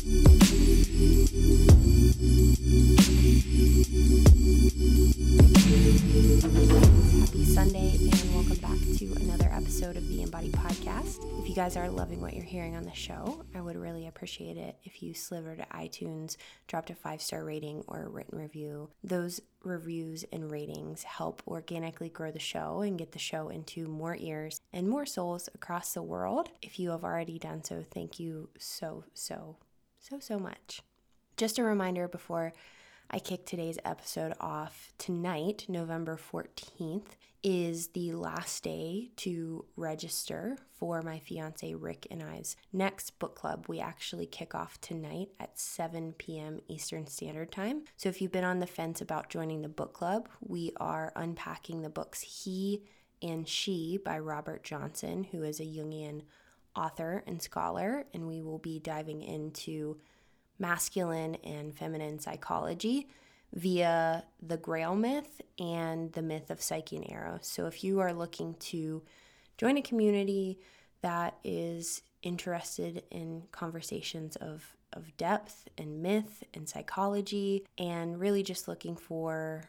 Happy Sunday, and welcome back to another episode of the Embodied Podcast. If you guys are loving what you're hearing on the show, I would really appreciate it if you sliver to iTunes, dropped a five star rating or a written review. Those reviews and ratings help organically grow the show and get the show into more ears and more souls across the world. If you have already done so, thank you so, so, so, so much. Just a reminder before I kick today's episode off. Tonight, November 14th, is the last day to register for my fiance Rick and I's next book club. We actually kick off tonight at 7 p.m. Eastern Standard Time. So if you've been on the fence about joining the book club, we are unpacking the books He and She by Robert Johnson, who is a Jungian author and scholar, and we will be diving into masculine and feminine psychology via the Grail myth and the myth of Psyche and Eros. So if you are looking to join a community that is interested in conversations of of depth and myth and psychology and really just looking for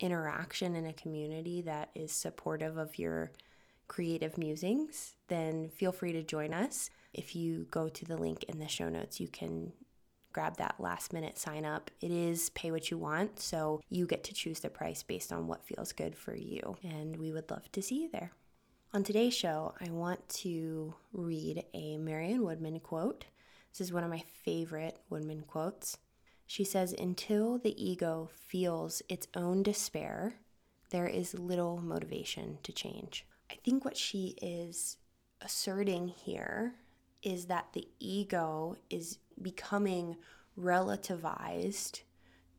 interaction in a community that is supportive of your creative musings, then feel free to join us. If you go to the link in the show notes, you can grab that last minute sign up. It is pay what you want, so you get to choose the price based on what feels good for you. And we would love to see you there. On today's show, I want to read a Marion Woodman quote. This is one of my favorite Woodman quotes. She says, Until the ego feels its own despair, there is little motivation to change. I think what she is asserting here is that the ego is becoming relativized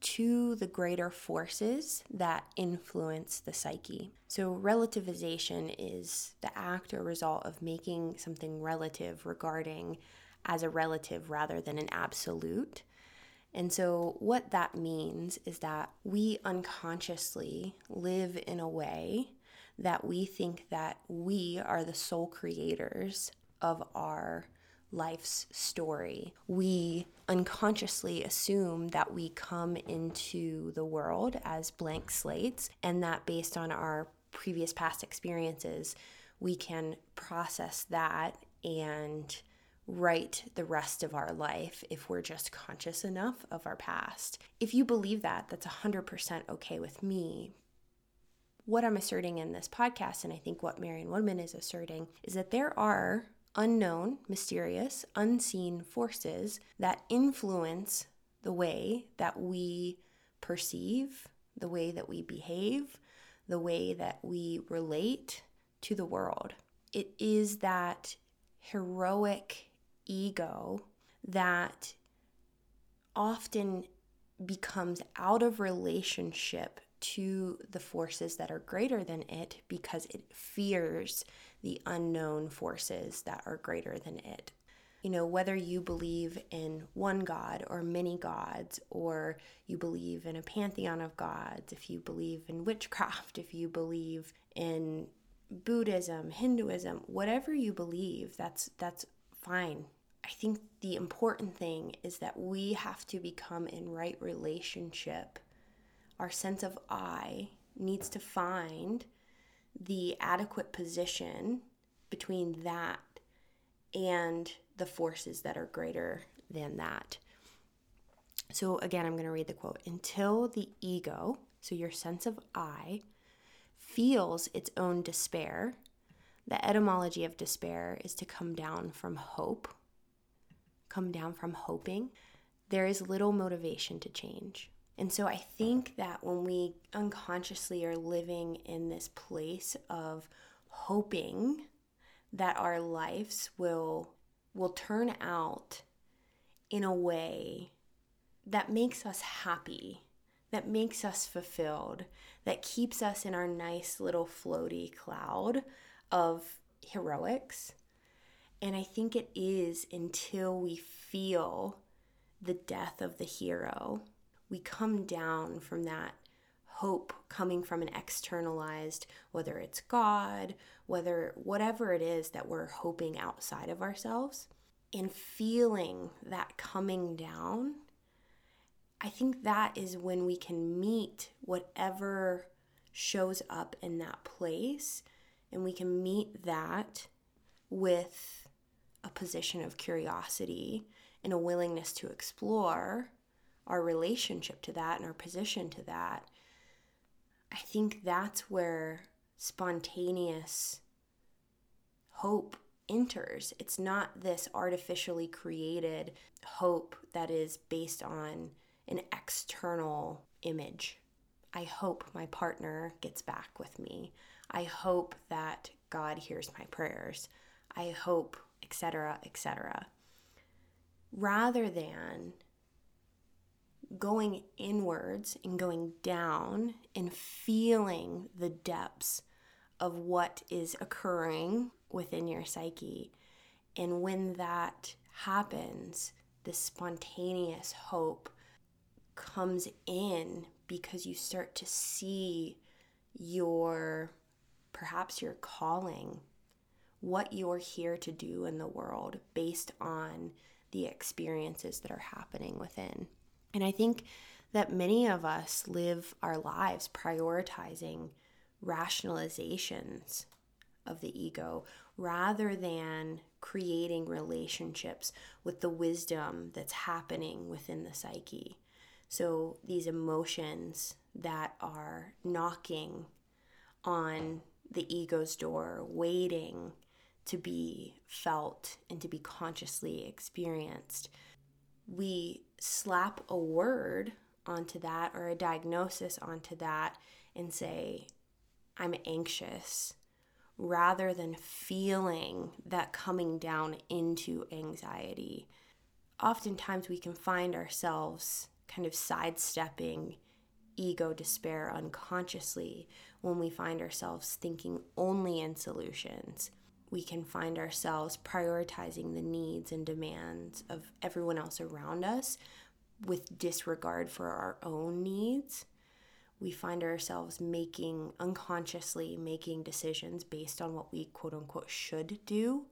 to the greater forces that influence the psyche. So, relativization is the act or result of making something relative regarding as a relative rather than an absolute. And so, what that means is that we unconsciously live in a way that we think that we are the sole creators of our life's story. We unconsciously assume that we come into the world as blank slates, and that based on our previous past experiences, we can process that and write the rest of our life if we're just conscious enough of our past. If you believe that, that's 100% okay with me. What I'm asserting in this podcast, and I think what Marion Woodman is asserting, is that there are unknown, mysterious, unseen forces that influence the way that we perceive, the way that we behave, the way that we relate to the world. It is that heroic ego that often becomes out of relationship to the forces that are greater than it because it fears the unknown forces that are greater than it. You know, whether you believe in one God or many gods, or you believe in a pantheon of gods, if you believe in witchcraft, if you believe in Buddhism, Hinduism, whatever you believe, that's that's fine. I think the important thing is that we have to become in right relationship. Our sense of I needs to find the adequate position between that and the forces that are greater than that. So, again, I'm going to read the quote Until the ego, so your sense of I, feels its own despair, the etymology of despair is to come down from hope, come down from hoping, there is little motivation to change. And so I think that when we unconsciously are living in this place of hoping that our lives will will turn out in a way that makes us happy, that makes us fulfilled, that keeps us in our nice little floaty cloud of heroics. And I think it is until we feel the death of the hero, we come down from that hope coming from an externalized, whether it's God, whether whatever it is that we're hoping outside of ourselves, and feeling that coming down, I think that is when we can meet whatever shows up in that place, and we can meet that with a position of curiosity and a willingness to explore our relationship to that and our position to that I think that's where spontaneous hope enters. It's not this artificially created hope that is based on an external image. I hope my partner gets back with me. I hope that God hears my prayers. I hope, etc., etc. Rather than going inwards and going down and feeling the depths of what is occurring within your psyche. And when that happens, this spontaneous hope comes in because you start to see your perhaps your calling, what you're here to do in the world based on the experiences that are happening within. And I think that many of us live our lives prioritizing rationalizations of the ego rather than creating relationships with the wisdom that's happening within the psyche. So these emotions that are knocking on the ego's door, waiting to be felt and to be consciously experienced. We slap a word onto that or a diagnosis onto that and say, I'm anxious, rather than feeling that coming down into anxiety. Oftentimes, we can find ourselves kind of sidestepping ego despair unconsciously when we find ourselves thinking only in solutions we can find ourselves prioritizing the needs and demands of everyone else around us with disregard for our own needs. We find ourselves making unconsciously making decisions based on what we quote unquote should do,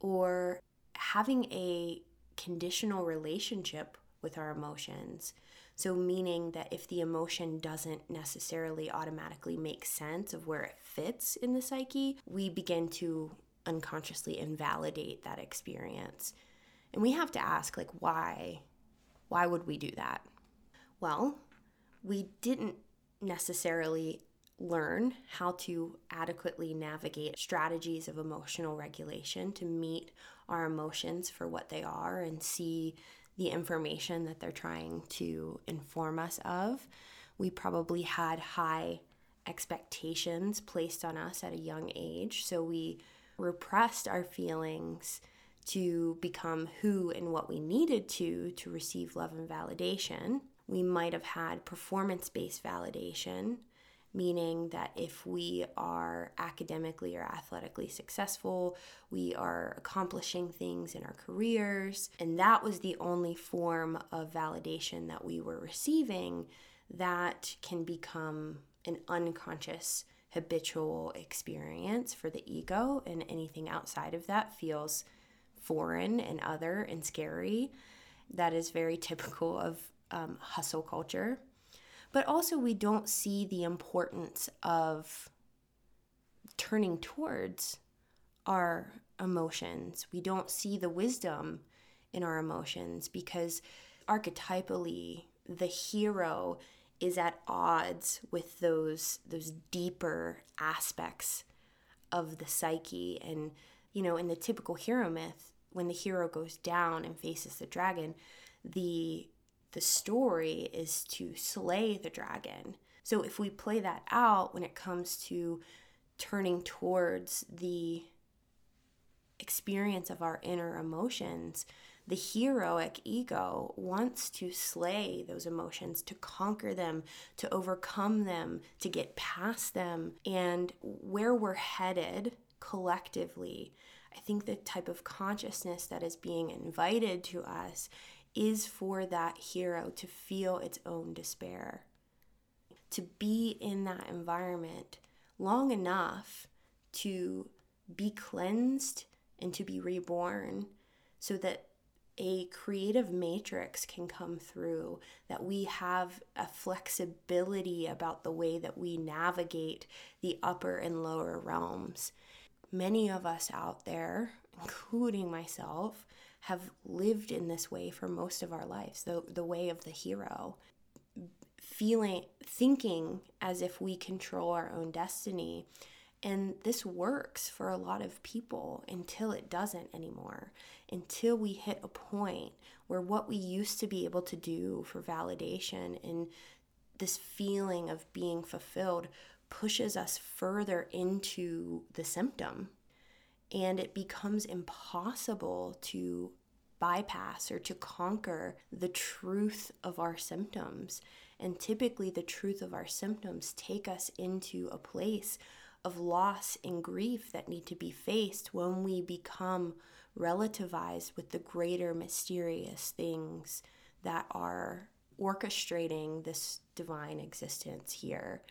or having a conditional relationship with our emotions so, meaning that if the emotion doesn't necessarily automatically make sense of where it fits in the psyche, we begin to unconsciously invalidate that experience. And we have to ask, like, why? Why would we do that? Well, we didn't necessarily learn how to adequately navigate strategies of emotional regulation to meet our emotions for what they are and see the information that they're trying to inform us of. We probably had high expectations placed on us at a young age, so we repressed our feelings to become who and what we needed to to receive love and validation. We might have had performance based validation meaning that if we are academically or athletically successful, we are accomplishing things in our careers, and that was the only form of validation that we were receiving, that can become an unconscious habitual experience for the ego, and anything outside of that feels foreign and other and scary. That is very typical of um, hustle culture but also we don't see the importance of turning towards our emotions. We don't see the wisdom in our emotions because archetypally the hero is at odds with those those deeper aspects of the psyche and you know in the typical hero myth when the hero goes down and faces the dragon the the story is to slay the dragon. So if we play that out when it comes to turning towards the experience of our inner emotions, The heroic ego wants to slay those emotions, to conquer them, to overcome them, to get past them. And where we're headed collectively, I think the type of consciousness that is being invited to us is for that hero to feel its own despair, to be in that environment long enough to be cleansed and to be reborn so that a creative matrix can come through, that we have a flexibility about the way that we navigate the upper and lower realms. Many of us out there, including myself, have lived in this way for most of our lives, the, the way of the hero. Feeling, thinking as if we control our own destiny. And this works for a lot of people until it doesn't anymore until we hit a point where what we used to be able to do for validation and this feeling of being fulfilled pushes us further into the symptom. And it becomes impossible to bypass or to conquer the truth of our symptoms. And typically, the truth of our symptoms take us into a place of loss and grief that need to be faced when we become relativized with the greater mysterious things that are orchestrating this divine existence here.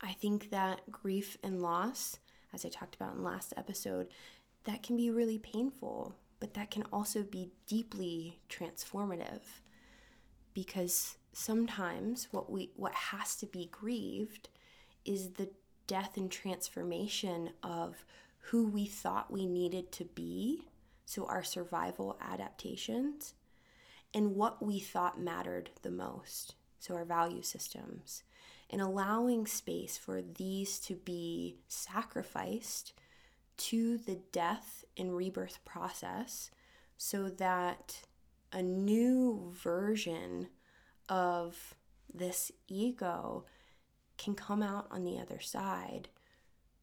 I think that grief and loss, as I talked about in last episode, that can be really painful, but that can also be deeply transformative because sometimes what we what has to be grieved is the death and transformation of who we thought we needed to be so our survival adaptations, and what we thought mattered the most, so our value systems, and allowing space for these to be sacrificed to the death and rebirth process so that a new version of this ego can come out on the other side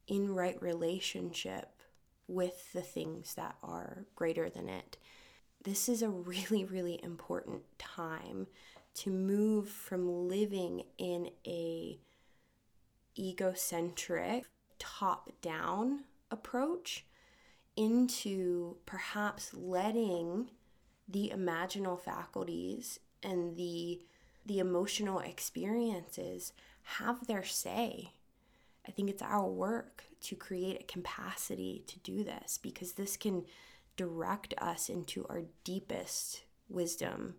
in right relationship with the things that are greater than it. This is a really, really important time to move from living in a egocentric top down approach into perhaps letting the imaginal faculties and the the emotional experiences have their say. I think it's our work to create a capacity to do this because this can direct us into our deepest wisdom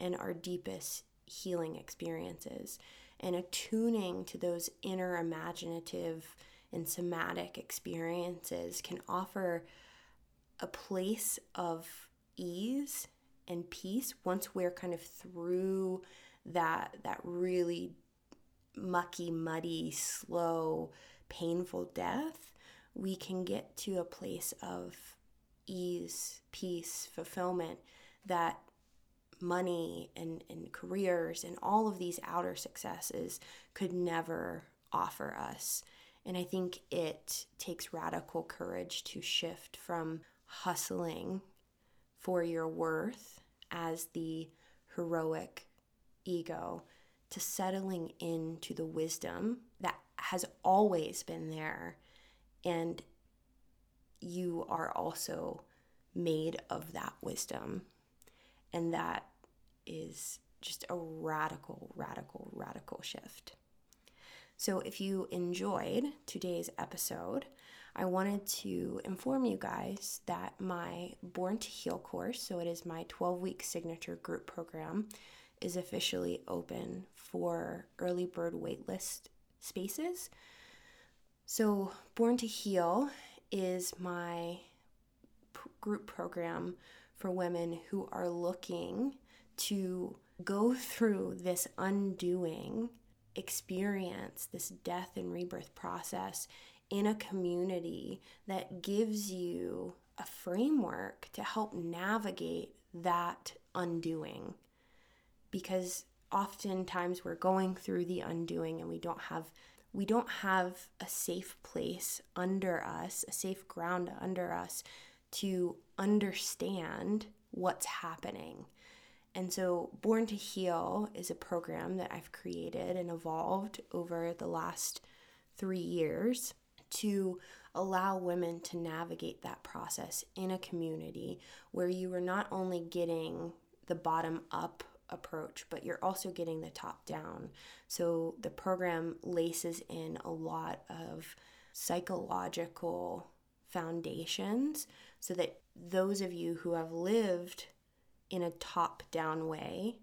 and our deepest healing experiences. And attuning to those inner imaginative and somatic experiences can offer a place of ease and peace once we're kind of through that that really mucky, muddy, slow, painful death, we can get to a place of ease, peace, fulfillment that money and, and careers and all of these outer successes could never offer us. And I think it takes radical courage to shift from hustling for your worth as the heroic ego to settling into the wisdom that has always been there. And you are also made of that wisdom. And that is just a radical, radical, radical shift. So, if you enjoyed today's episode, I wanted to inform you guys that my Born to Heal course, so it is my 12 week signature group program, is officially open for early bird waitlist spaces. So, Born to Heal is my p- group program for women who are looking to go through this undoing experience, this death and rebirth process in a community that gives you a framework to help navigate that undoing because oftentimes we're going through the undoing and we don't have we don't have a safe place under us, a safe ground under us to understand what's happening. And so, Born to Heal is a program that I've created and evolved over the last three years to allow women to navigate that process in a community where you are not only getting the bottom up approach, but you're also getting the top down. So the program laces in a lot of psychological foundations so that those of you who have lived in a top down way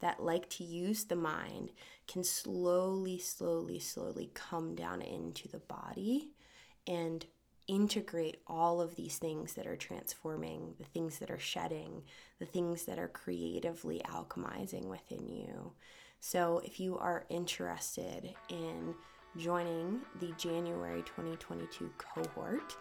that like to use the mind can slowly, slowly, slowly come down into the body and integrate all of these things that are transforming, the things that are shedding, the things that are creatively alchemizing within you. So, if you are interested in joining the January 2022 cohort,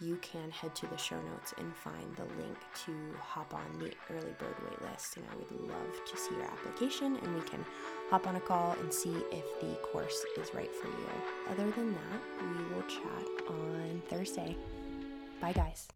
you can head to the show notes and find the link to hop on the early bird waitlist. And I would love to see your application and we can hop on a call and see if the course is right for you. Other than that, we will chat on Thursday. Bye, guys.